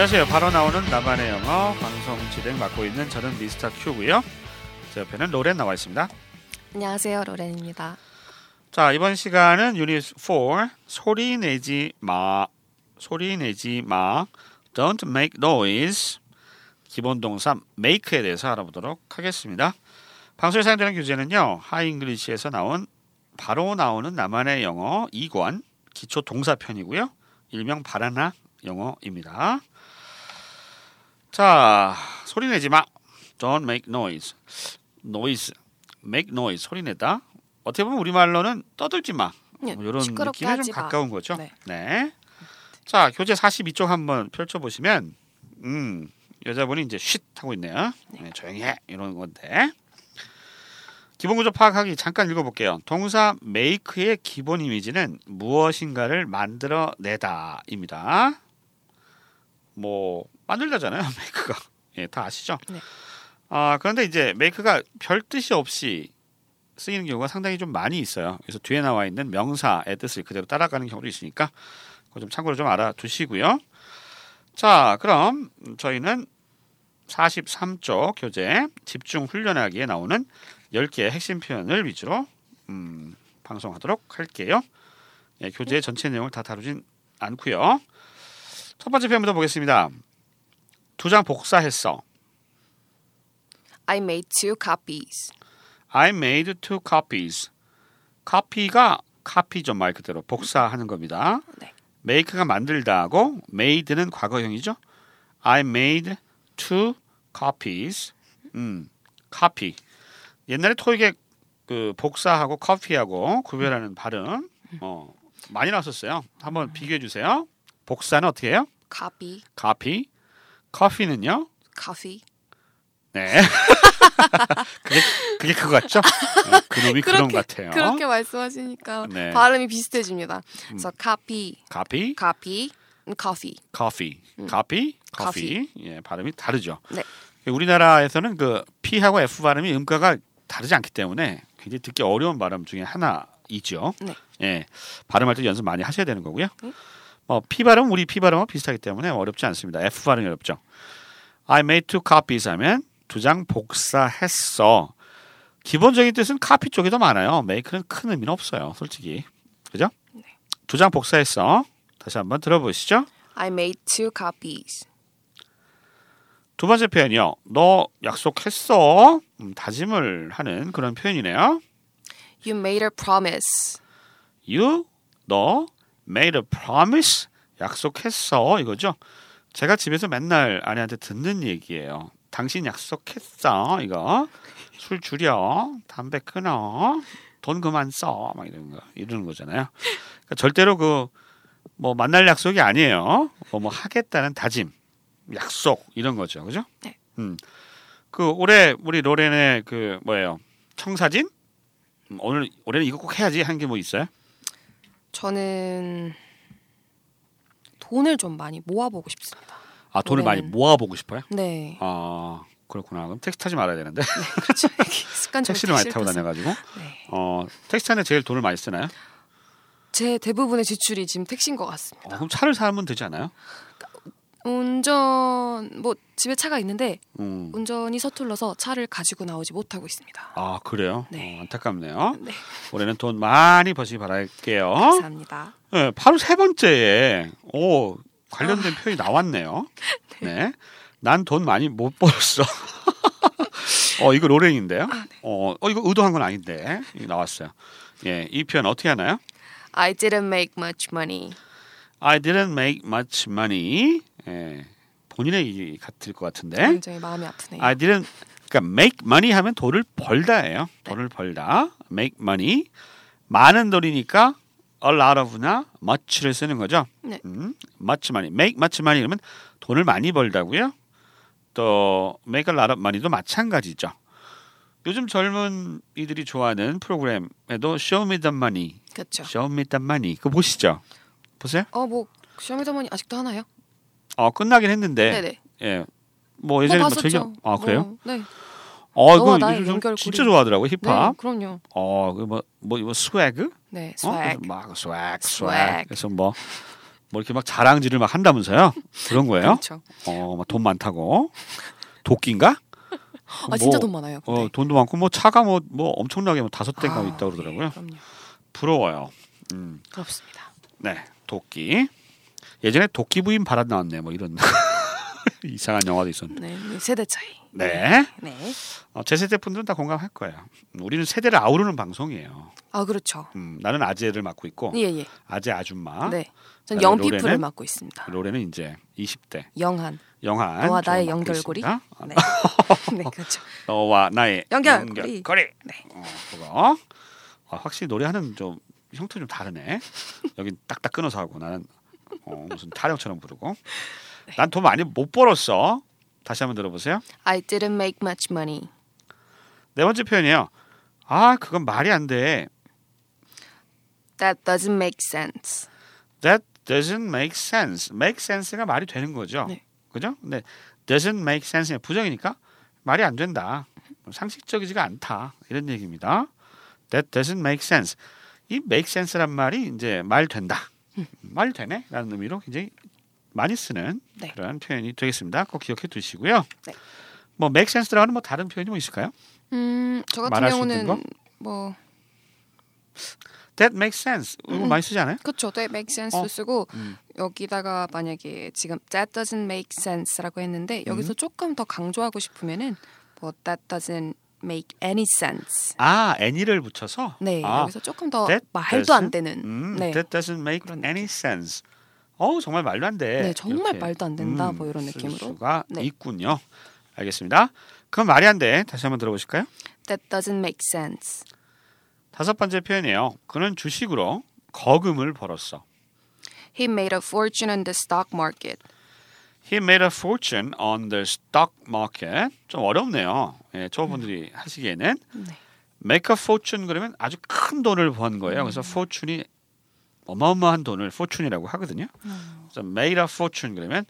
안녕하세요. 바로 나오는 나만의 영어 방송 진행 맡고 있는 저는 미스터 큐고요. 제 옆에는 로렌 나와 있습니다. 안녕하세요, 로렌입니다. 자 이번 시간은 유닛 4 소리 내지 마 소리 내지 마 Don't make noise 기본 동사 make에 대해서 알아보도록 하겠습니다. 방송에 사용되는 교재는요 하잉글리시에서 나온 바로 나오는 나만의 영어 2권 기초 동사편이고요 일명 바라나 영어입니다. 자 소리 내지 마 Don't make noise noise make noise 소리 내다 어떻게 보면 우리말로는 떠들지 마. 네, 뭐 이런 느낌에 좀 하지 마. 가까운 거죠. 네. 네. 자, 교재 42쪽 한번 펼쳐 보시면 음, 여자분이 이제 쉿 하고 있네요. 네, 조용히 해. 이런 건데. 기본 구조 파악하기 잠깐 읽어 볼게요. 동사 make의 기본 이미지는 무엇인가를 만들어 내다입니다. 뭐 만들다잖아요, make가. 예, 다 아시죠? 네. 아, 그런데 이제 make가 별 뜻이 없이 쓰이는 경우가 상당히 좀 많이 있어요. 그래서 뒤에 나와 있는 명사의 뜻을 그대로 따라가는 경우도 있으니까 그거 좀 참고로 좀 알아두시고요. 자, 그럼 저희는 43쪽 교재 집중 훈련하기에 나오는 10개의 핵심 표현을 위주로 음, 방송하도록 할게요. 예, 교재 전체 내용을 다 다루진 않고요. 첫 번째 표현부터 보겠습니다. 두 장 복사했어. I made two copies. I made two copies. copy가 copy죠 말 그대로 복사하는 겁니다. 네. make가 만들다 하고 made는 과거형이죠. I made two copies. 음, copy. 옛날에 토익에 그 복사하고 copy하고 구별하는 발음 어, 많이 나왔었어요. 한번 비교해 주세요. 복사는 어떻게 해요? Copy, copy. coffee는요? coffee. 네. 그게 그게 그거 같죠? 네, 그놈이 그런 것 같아요. 그렇게 말씀하시니까 네. 발음이 비슷해집니다. 그래서 copy, copy, copy, coffee. coffee, copy, coffee. 예, 발음이 다르죠. 네. 우리나라에서는 그 P하고 F 발음이 음가가 다르지 않기 때문에 굉장히 듣기 어려운 발음 중에 하나이죠. 네. 예, 발음할 때 연습 많이 하셔야 되는 거고요. 음. 뭐 P 발음 우리 P 발음과 비슷하기 때문에 어렵지 않습니다. F 발음이 어렵죠. I made two copies 하면 두 장 복사했어. 기본적인 뜻은 카피 쪽이 더 많아요. make는 큰 의미는 없어요. 솔직히. 그죠? 두장 복사했어. 다시 한번 들어보시죠. I made two copies. 두 번째 표현이요. 너 약속했어. 음, 다짐을 하는 그런 표현이네요. You made a promise. You, 너 made a promise. 약속했어. 이거죠. 제가 집에서 맨날 아내한테 듣는 얘기예요. 당신 약속했어. 이거. 술 줄여. 담배 끊어. 돈 그만 써. 막 이런 거. 이러는 거잖아요. 그러니까 절대로 그 뭐 만날 약속이 아니에요. 뭐, 뭐 하겠다는 다짐. 약속 이런 거죠. 그죠? 네. 음. 그 올해 우리 로렌의 그 뭐예요? 청사진? 음, 오늘 올해는 이거 꼭 해야지 한 게 뭐 있어요? 저는 돈을 좀 많이 모아보고 싶습니다. 아 돈을 많이 올해는. 모아보고 싶어요? 네, 아 그렇구나. 그럼 택시 타지 말아야 되는데 그렇죠. 습관적으로 택시를 많이 타고. 다녀가지고 네. 어 택시 타는 제일 돈을 많이 쓰나요? 제 대부분의 지출이 지금 택시인 것 같습니다. 어, 그럼 차를 사면 되지 않아요? 운전 뭐 집에 차가 있는데 음. 운전이 서툴러서 차를 가지고 나오지 못하고 있습니다. 아 그래요? 네. 어, 안타깝네요. 네, 올해는 돈 많이 버시기 바랄게요. 감사합니다. 네, 바로 세 번째에 오 관련된 표현이 나왔네요. 네, 난 돈 많이 못 벌었어. 어 이거 로렌인데요. 어, 어 이거 의도한 건 아닌데 나왔어요. 예, 이 표현 어떻게 하나요? I didn't make much money. I didn't make much money. 예, 본인의 얘기 같을 것 같은데. 굉장히 마음이 아프네요. I didn't 그러니까 make money 하면 돈을 벌다예요. 돈을 벌다. make money. 많은 돈이니까 a lot of나 much를 쓰는 거죠. 네. 음, much money. make much money 그러면 돈을 많이 벌다고요. 또 make a lot of money도 마찬가지죠. 요즘 젊은 이들이 좋아하는 프로그램에도 show me the money, 그렇죠. show me the money. 그거 보시죠. 보세요. 어 뭐 쇼미더머니 아직도 하나요? 어 끝나긴 했는데 네네. 예. 뭐 예전에 뭐 뭐. 저기 아 그래요? 뭐, 네. 어 이거 요즘 연결고리. 진짜 좋아하더라고 네, 힙합. 그럼요. 어, 그뭐뭐 이거 swag? 네, 어? swag. 그래서 막 swag. Swag. 그래서 뭐뭐 이렇게 막 자랑질을 막 한다면서요? 그런 거예요? 그렇죠. 어, 막 돈 많다고. 도끼인가? 아 진짜 돈 많아요. 어, 근데. 돈도 많고 뭐 차가 뭐뭐 엄청나게 뭐 다섯 대가 아, 있다고 그러더라고요. 예, 그럼요. 부러워요. 음. 부럽습니다. 네. 도끼. 예전에 도끼 부인 바람 나왔네. 뭐 이런 이상한 영화도 있었는데. 네, 네, 세대 차이. 네. 네. 어, 제 세대 분들은 다 공감할 거예요. 음, 우리는 세대를 아우르는 방송이에요. 아 그렇죠. 음, 나는 아재를 맡고 있고 예 예. 아재 아줌마. 네. 전 로레는? 맡고 있습니다. 로레는 이제 20대 영한. 영한. 너와 좀 나의 연결고리. 있습니다. 네. 네 그렇죠. 너와 나의 연결고리. 연결고리. 네. 어, 그거. 아, 확실히 노래하는 좀 형태 좀 다르네. 여기 딱딱 끊어서 하고 나는 어, 무슨 타령처럼 부르고. 네. 난돈 많이 못 벌었어. 다시 한번 들어보세요. I didn't make much money. 네 번째 표현이에요. 아, 그건 말이 안 돼. That doesn't make sense. That doesn't make sense. make sense가 말이 되는 거죠. 네. 그죠? 근데 doesn't make sense 부정이니까 말이 안 된다. 상식적이지가 않다. 이런 얘기입니다. That doesn't make sense. 이 make sense란 말이 이제 말 된다. 말 되네? 라는 의미로 굉장히 많이 쓰는 네. 그런 표현이 되겠습니다. 꼭 기억해 두시고요. 네. 뭐 make sense라고 하는 뭐 다른 표현이 뭐 있을까요? 음, 저 같은 경우는 뭐 That makes sense. 이거 음. 많이 쓰지 않아요? 그렇죠. that make sense도 어. 쓰고 음. 여기다가 만약에 지금 that doesn't make sense라고 했는데 여기서 조금 더 강조하고 싶으면은 뭐 that doesn't make any sense. 아, any를 붙여서 네, 아, 여기서 조금 더 that 말도 안 doesn't- 되는. 음, 네. That doesn't make any sense. 어우 정말 말도 안 돼. 네, 정말 말도 안 된다, 음, 뭐 이런 쓸 느낌으로. 수가 네. 있군요. 알겠습니다. 그럼 말이 안 돼. 다시 한번 들어보실까요? That doesn't make sense. 다섯 번째 표현이에요. 그는 주식으로 거금을 벌었어. He made a fortune on the stock market. He made a fortune on the stock market. 좀 어렵네요. 예, 초보분들이 하시기에는 네. make a fortune 그러면 아주 큰 돈을 번 거예요. 그래서 fortune이 어마어마한 돈을 fortune이라고 하거든요. 그래서 made a fortune 그러면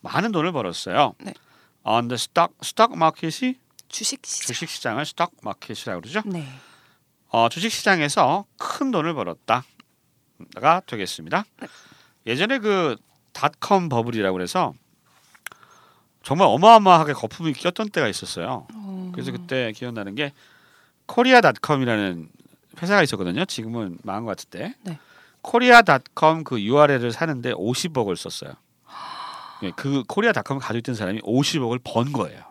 많은 돈을 벌었어요. 네. On the stock stock market이 주식 시장. 주식 시장을 stock market이라고 그러죠. 네. 어, 주식 시장에서 큰 돈을 벌었다가 되겠습니다. 예전에 그 닷컴 버블이라고 그래서 정말 어마어마하게 거품이 꼈던 때가 있었어요. 어, 그래서 그때 기억나는 게 코리아닷컴이라는 회사가 있었거든요. 지금은 망한 것 같은데. 네. 코리아닷컴 그 URL을 사는데 50억을 썼어요. 예, 그 코리아닷컴을 가지고 있던 사람이 50억을 번 거예요.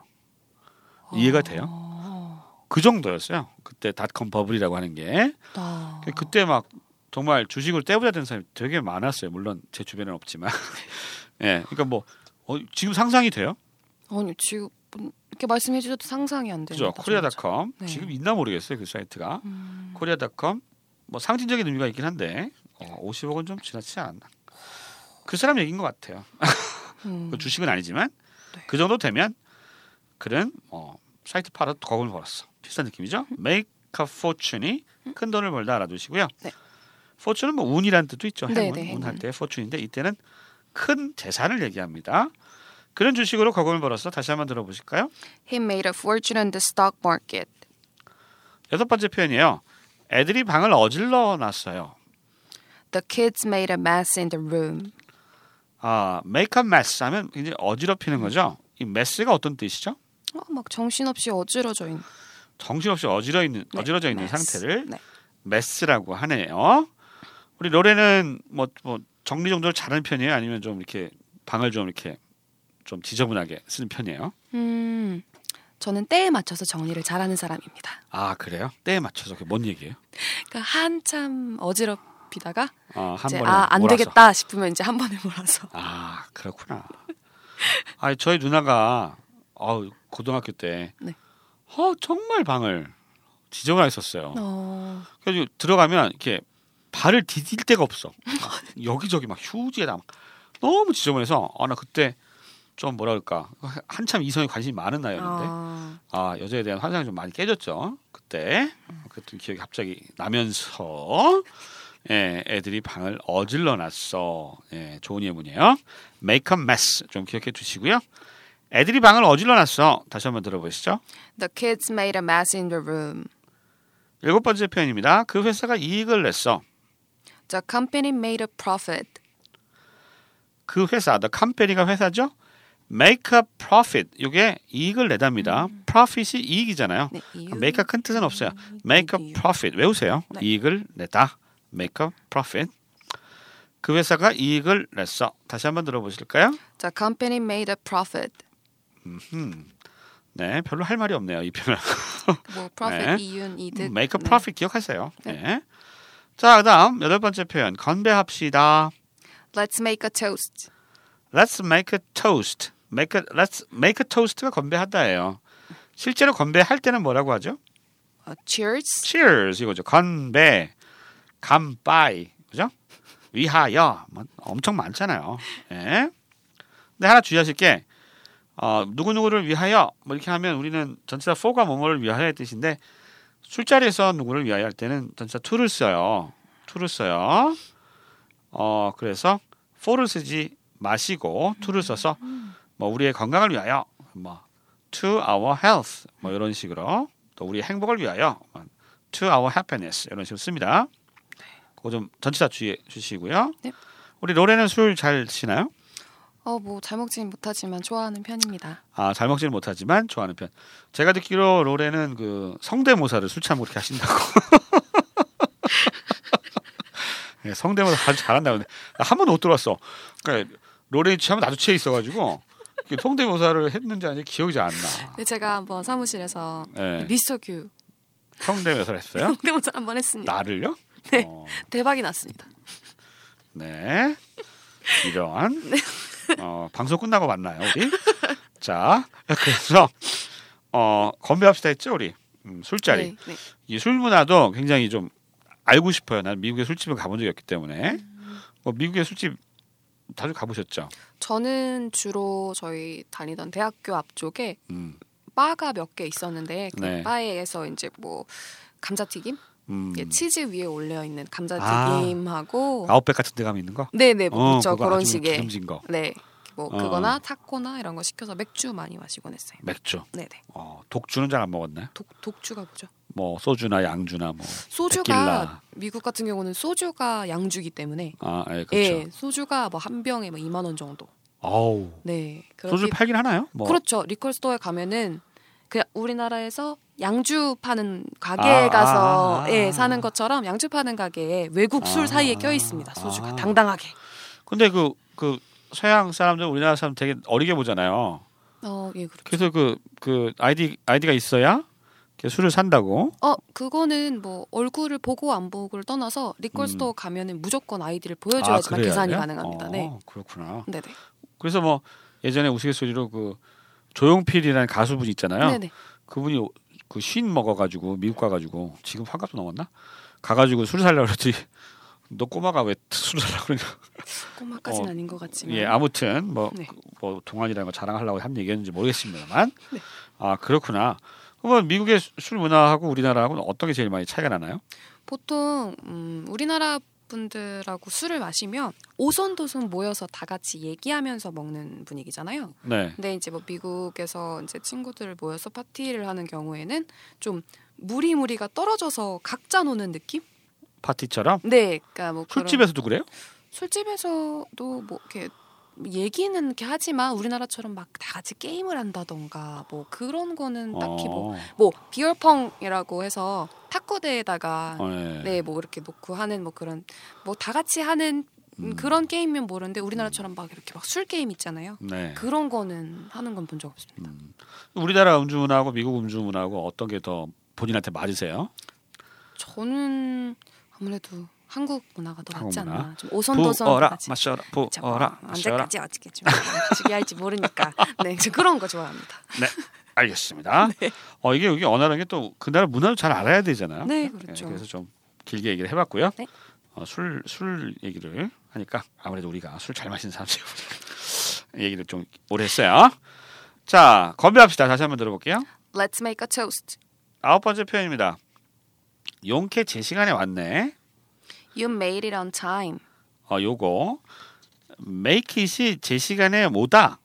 이해가 돼요? 어, 그 정도였어요. 그때 닷컴 버블이라고 하는 게. 나. 그때 막 정말 주식으로 떼부자 된 사람이 되게 많았어요. 물론 제 주변에는 없지만. 예. 그러니까 뭐 어, 지금 상상이 돼요? 아니 지금 이렇게 말씀해 주셔도 상상이 안? 됩니다. 코리아닷컴 네. 지금 있나 모르겠어요. 그 사이트가. 음, 코리아닷컴 뭐 상징적인 의미가 있긴 한데 어, 50억은 좀 지나치지 않았나. 그 사람 얘기인 것 같아요. 음, 그 주식은 아니지만 네. 그 정도 되면 그는 어, 사이트 팔아 거금을 벌었어. 비슷한 느낌이죠. Make a fortune이 큰 돈을 벌다 알아두시고요. 네. fortune은 뭐 운이라는 뜻도 있죠. 네, 행운, 네, 행운. 운할 때 fortune인데 이때는 큰 재산을 얘기합니다. 그런 주식으로 거금을 벌었어. 다시 한번 들어보실까요? He made a fortune on the stock market. 여섯 번째 표현이에요. 애들이 방을 어질러 놨어요. The kids made a mess in the room. 아, make a mess 하면 굉장히 어지럽히는 거죠. 이 mess가 어떤 뜻이죠? 어, 막 정신없이 어지러져 있는. 정신없이 어지러 있는 네, 어지러져 있는 mess. 상태를 네. 메스라고 하네요. 우리 로레는 뭐, 뭐 정리 정도를 잘하는 편이에요? 아니면 좀 이렇게 방을 좀 이렇게 좀 지저분하게 쓰는 편이에요? 음, 저는 때에 맞춰서 정리를 잘하는 사람입니다. 아 그래요? 때에 맞춰서 그게 뭔 얘기예요? 그러니까 한참 어지럽히다가 어, 한 이제 아안 몰아서. 되겠다 싶으면 이제 한 번에 몰아서. 아 그렇구나. 아 저희 누나가 어, 고등학교 때 네. 어, 정말 방을 지저분하게 썼어요. 어, 그래서 들어가면 이렇게 발을 디딜 데가 없어. 막 여기저기 막 휴지에다 막 너무 지저분해서 아 나 그때 좀 그럴까 한참 이성에 관심이 많은 나이였는데 아, 아 여자에 대한 환상이 좀 많이 깨졌죠. 그때 그랬던 기억이 갑자기 나면서. 예, 애들이 방을 어질러 놨어. 예, 좋은 예문이에요. Make a mess 좀 기억해 두시고요. 애들이 방을 어질러 놨어. 다시 한번 들어보시죠. The kids made a mess in the room. 일곱 번째 표현입니다. 그 회사가 이익을 냈어. The company made a profit. 그 회사, the company가 회사죠. Make a profit. 이게 이익을 내답니다. profit이 이익이잖아요. 네, 이유. make가 큰 뜻은 없어요. make a profit 외우세요. 네. 이익을 내다. make a profit. 그 회사가 이익을 냈어. 다시 한번 들어보실까요? The company made a profit. 네, 별로 할 말이 없네요. 이 표현. 뭐 profit 네. 이윤 이득. make a 네. profit 기억하세요. 네. 네. 자, 그다음 여덟 번째 표현 건배합시다. Let's make a toast. Let's make a toast. Make a, let's make a toast가 건배하다예요. 실제로 건배할 때는 뭐라고 하죠? 어, cheers. Cheers 이거죠. 건배, 간바이, 그죠? 위하여, 뭐 엄청 많잖아요. 예. 근데 하나 주의하실 게 어, 누구 누구를 위하여 뭐 이렇게 하면 우리는 전치사 for가 뭐뭐를 위하여의 뜻인데 술자리에서 누구를 위하여 할 때는 전치사 to를 써요. to를 써요. 어 그래서 for를 쓰지 마시고 to를 써서 뭐 우리의 건강을 위하여 뭐 to our health 뭐 이런 식으로 또 우리의 행복을 위하여 뭐 to our happiness 이런 식으로 씁니다. 그거 좀 전치사 주의해 주시고요. 네. 우리 노래는 술 잘 드시나요? 어, 뭐 잘 먹지는 못하지만 좋아하는 편입니다. 아, 잘 먹지는 못하지만 좋아하는 편. 제가 듣기로 로레는 그 성대모사를 술 참고 그렇게 하신다고. 네, 성대모사 아주 잘한다고. 근데 한 번도 못 들어왔어. 그러니까 로레이 취하면 나도 취해 있어가지고 그 성대모사를 했는지 아닌지 기억이 잘 안 나. 제가 한번 사무실에서 네. 미스터 규 성대모사를 했어요? 성대모사 한번 했습니다. 나를요? 네. 어, 대박이 났습니다. 네. 이러한 어, 방송 끝나고 만나요 우리. 자, 그래서 어, 건배합시다 했죠 우리. 음, 술자리. 네, 네. 이 술 문화도 굉장히 좀 알고 싶어요. 난 미국의 술집을 가본 적이 없기 때문에. 음. 뭐 미국의 술집 자주 가보셨죠? 저는 주로 저희 다니던 대학교 앞쪽에 음, 바가 몇 개 있었는데 그 네. 바에서 이제 뭐 감자튀김, 음. 이게 치즈 위에 올려 있는 감자튀김하고 아웃백 같은 데 가면 있는 거? 네네 뭐 그렇죠 그거 그런 식의 기름진 거. 네. 뭐 어. 그거나 타코나 이런 거 시켜서 맥주 많이 마시곤 했어요. 맥주. 네네. 어, 독주는 잘 안 먹었네. 독 독주가 뭐죠? 뭐 소주나 양주나 뭐. 소주가 데킬라. 미국 같은 경우는 소주가 양주기 때문에 아, 예, 그렇죠. 예, 소주가 뭐 한 병에 뭐 2만 원 정도. 어우. 네. 소주 팔긴 하나요? 뭐. 그렇죠. liquor store에 가면은 그냥 우리나라에서 양주 파는 가게에 아, 가서 아, 아. 예, 사는 것처럼 양주 파는 가게에 외국 술 아. 사이에 껴 있습니다. 소주가 아. 당당하게. 근데 그, 그 서양 사람들 우리나라 사람 되게 어리게 보잖아요. 어, 예, 그렇죠. 그래서 그, 그 ID, ID가 있어야 술을 산다고. 어, 그거는 뭐 얼굴을 보고 안 보고를 떠나서 리컬 음. store 가면은 무조건 ID를 보여줘야지만 그래야 계산이 돼요? 가능합니다. 어, 네. 그렇구나. 네네. 그래서 뭐 예전에 우스갯소리로 그 조용필이라는 가수분 있잖아요. 네네. 그분이 그 쉰 먹어가지고 미국 가가지고 지금 환갑도 넘었나? 가가지고 술 살려고 그랬더니 너 꼬마가 왜 술을 살려고 그러냐? 꼬마까지는 어, 아닌 것 같지만. 예, 아무튼 뭐, 네. 뭐 동안이라는 거 자랑하려고 한 얘기였는지 모르겠습니다만 네. 아 그렇구나. 그러면 미국의 술 문화하고 우리나라하고는 어떤 게 제일 많이 차이가 나나요? 보통 음, 우리나라 분들하고 술을 마시면 오손도손 모여서 다 같이 얘기하면서 먹는 분위기잖아요. 네. 근데 이제 뭐 미국에서 이제 친구들 모여서 파티를 하는 경우에는 좀 무리 무리가 떨어져서 각자 노는 느낌? 파티처럼 네, 그러니까 뭐 그런- 술집에서도 그래요? 술집에서도 뭐 이렇게 얘기는 이렇게 하지만 우리나라처럼 막 다 같이 게임을 한다던가 뭐 그런 거는 딱히 뭐 어, 뭐 비얼펑이라고 해서 탁구대에다가 어, 네. 네, 뭐 이렇게 놓고 하는 뭐 그런 뭐 다 같이 하는 음, 음. 그런 게임이면 모르는데 우리나라처럼 막 이렇게 막 술 게임 있잖아요. 네. 그런 거는 하는 건 본 적 없습니다. 음. 우리나라 음주 문화하고 미국 음주 문화하고 어떤 게 더 본인한테 맞으세요? 저는 아무래도 한국 문화가 더 맞지 문화? 않나. 좀 부어라 같이. 마셔라 뭐 부어라. 언제까지 어떻게 좀 어떻게 할지 모르니까. 네, 저 그런 거 좋아합니다. 네, 알겠습니다. 어 이게 여기 언어라는 게 또 그 나라 문화를 잘 알아야 되잖아요. 네, 그렇죠. 그래서 좀 길게 얘기를 해봤고요. 네. 어, 술, 술 얘기를 하니까 아무래도 우리가 술 잘 마시는 사람들 얘기를 좀 오래 했어요. 자, 건배합시다. 다시 한번 들어볼게요. Let's make a toast. 아홉 번째 표현입니다. 용케 제 시간에 왔네. You made it on time. 어, 요거 make it이 제 시간에 오다.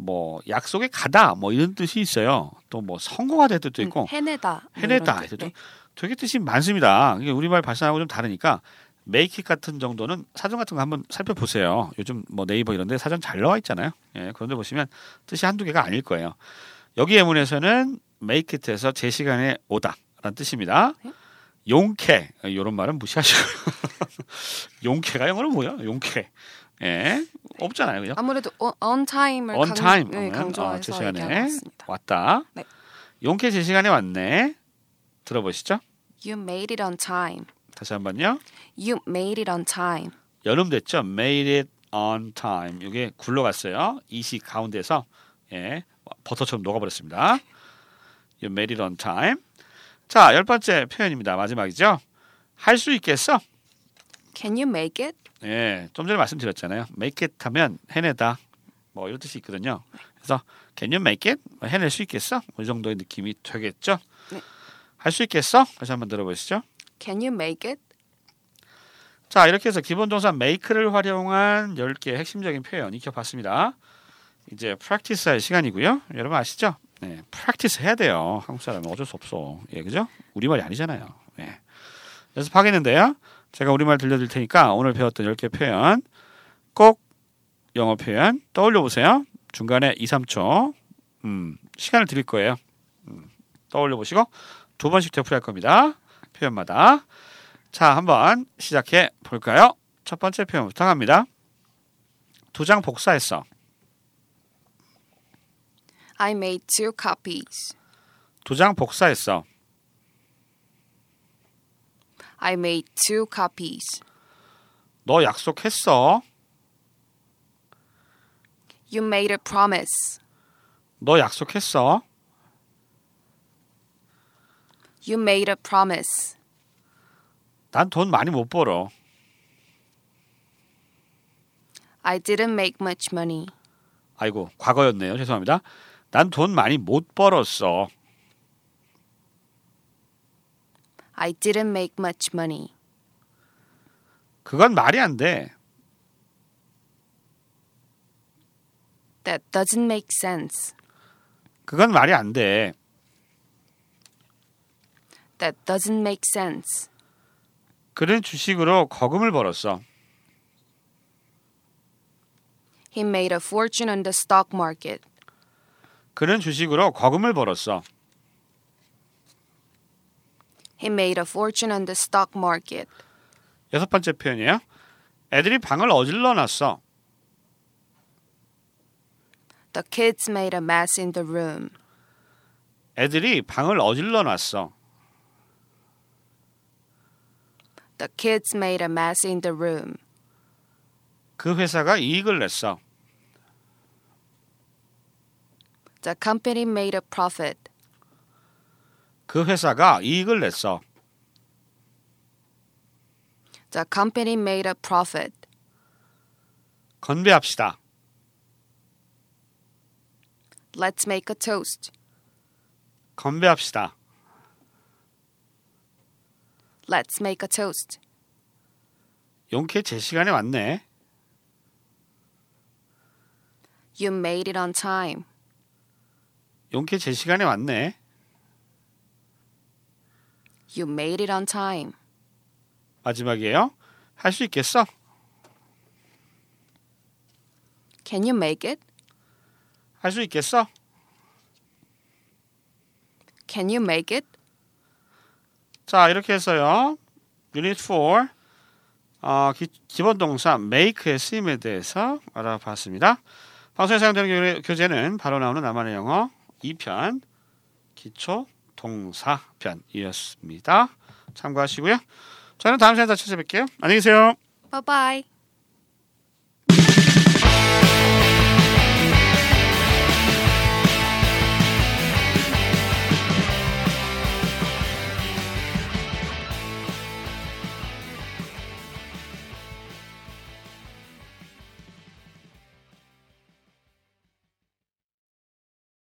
뭐 약속에 가다 뭐 이런 뜻이 있어요. 또 뭐 성공하다 뜻도 있고 음, 해내다. 뭐 해내다 이런 뜻. 해도 네. 되게 뜻이 많습니다. 이게 우리말 발상하고 좀 다르니까 make it 같은 정도는 사전 같은 거 한번 살펴보세요. 요즘 뭐 네이버 이런 데 사전 잘 나와 있잖아요. 예, 그런데 보시면 뜻이 한두 개가 아닐 거예요. 여기 예문에서는 make it에서 제 시간에 오다라는 뜻입니다. 네? 용케 이런 말은 무시하시고요. 용케가 영어로 뭐야? 용케. 예, 없잖아요, 그죠? 아무래도 on- on time을 on 강, time 네, 어, 강조해서 제 얘기하는 것 시간에. 왔다. 네. 용케 제 시간에 왔네. 들어보시죠. You made it on time. 다시 한번요. You made it on time. 여름 됐죠. Made it on time. 이게 굴러갔어요. 이 시 가운데서 예 버터처럼 녹아버렸습니다. You made it on time. 자, 열 번째 표현입니다. 마지막이죠. 할 수 있겠어? Can you make it? 예, 좀 전에 말씀드렸잖아요. Make it 하면 해내다. 뭐 이런 뜻이 있거든요. 그래서 Can you make it? 뭐 해낼 수 있겠어? 뭐 이 정도의 느낌이 되겠죠. 네. 할수 있겠어? 다시 한번 들어보시죠. Can you make it? 자 이렇게 해서 기본 동사 make를 활용한 10개의 핵심적인 표현 익혀봤습니다. 이제 practice 할 시간이고요. 여러분 아시죠? 네, practice 해야 돼요. 한국 사람은 어쩔 수 없어. 예, 그죠? 우리말이 아니잖아요. 네. 연습하겠는데요. 제가 우리말 들려드릴 테니까 오늘 배웠던 10개 표현 꼭 영어 표현 떠올려 보세요. 중간에 2, 3초 음, 시간을 드릴 거예요. 음, 떠올려 보시고 두 번씩 되풀이할 겁니다. 표현마다. 자, 한번 시작해 볼까요? 첫 번째 표현부터 갑니다. 두 장 복사했어. I made two copies. 두 장 복사했어. I made two copies. 너 약속했어. You made a promise. 너 약속했어. You made a promise. 난 돈 많이 못 벌어. I didn't make much money. 아이고, 과거였네요. 죄송합니다. 난 돈 많이 못 벌었어. I didn't make much money. 그건 말이 안 돼. That doesn't make sense. 그건 말이 안 돼. That doesn't make sense. 그는 주식으로 거금을 벌었어. He made a fortune on the stock market. 그는 주식으로 거금을 벌었어. He made a fortune on the stock market. 여섯 번째 표현이에요. 애들이 방을 어질러 놨어. The kids made a mess in the room. 애들이 방을 어질러 놨어. The kids made a mess in the room. 그 회사가 이익을 냈어. The company made a profit. 그 회사가 이익을 냈어. The company made a profit. 건배합시다. Let's make a toast. 건배합시다. Let's make a toast. 용케 제 시간에 왔네. You made it on time. 용케 제 시간에 왔네. You made it on time. 마지막이에요. 할 수 있겠어? Can you make it? 할 수 있겠어? Can you make it? 자, 이렇게 해서요. 유닛 4 어, 기, 기본 동사 make의 쓰임에 대해서 알아봤습니다. 방송에 사용되는 교- 교재는 바로 나오는 나만의 영어 2편 기초 동사 편이었습니다. 참고하시고요. 저는 다음 시간에 다시 찾아뵐게요. 안녕히 계세요. Bye.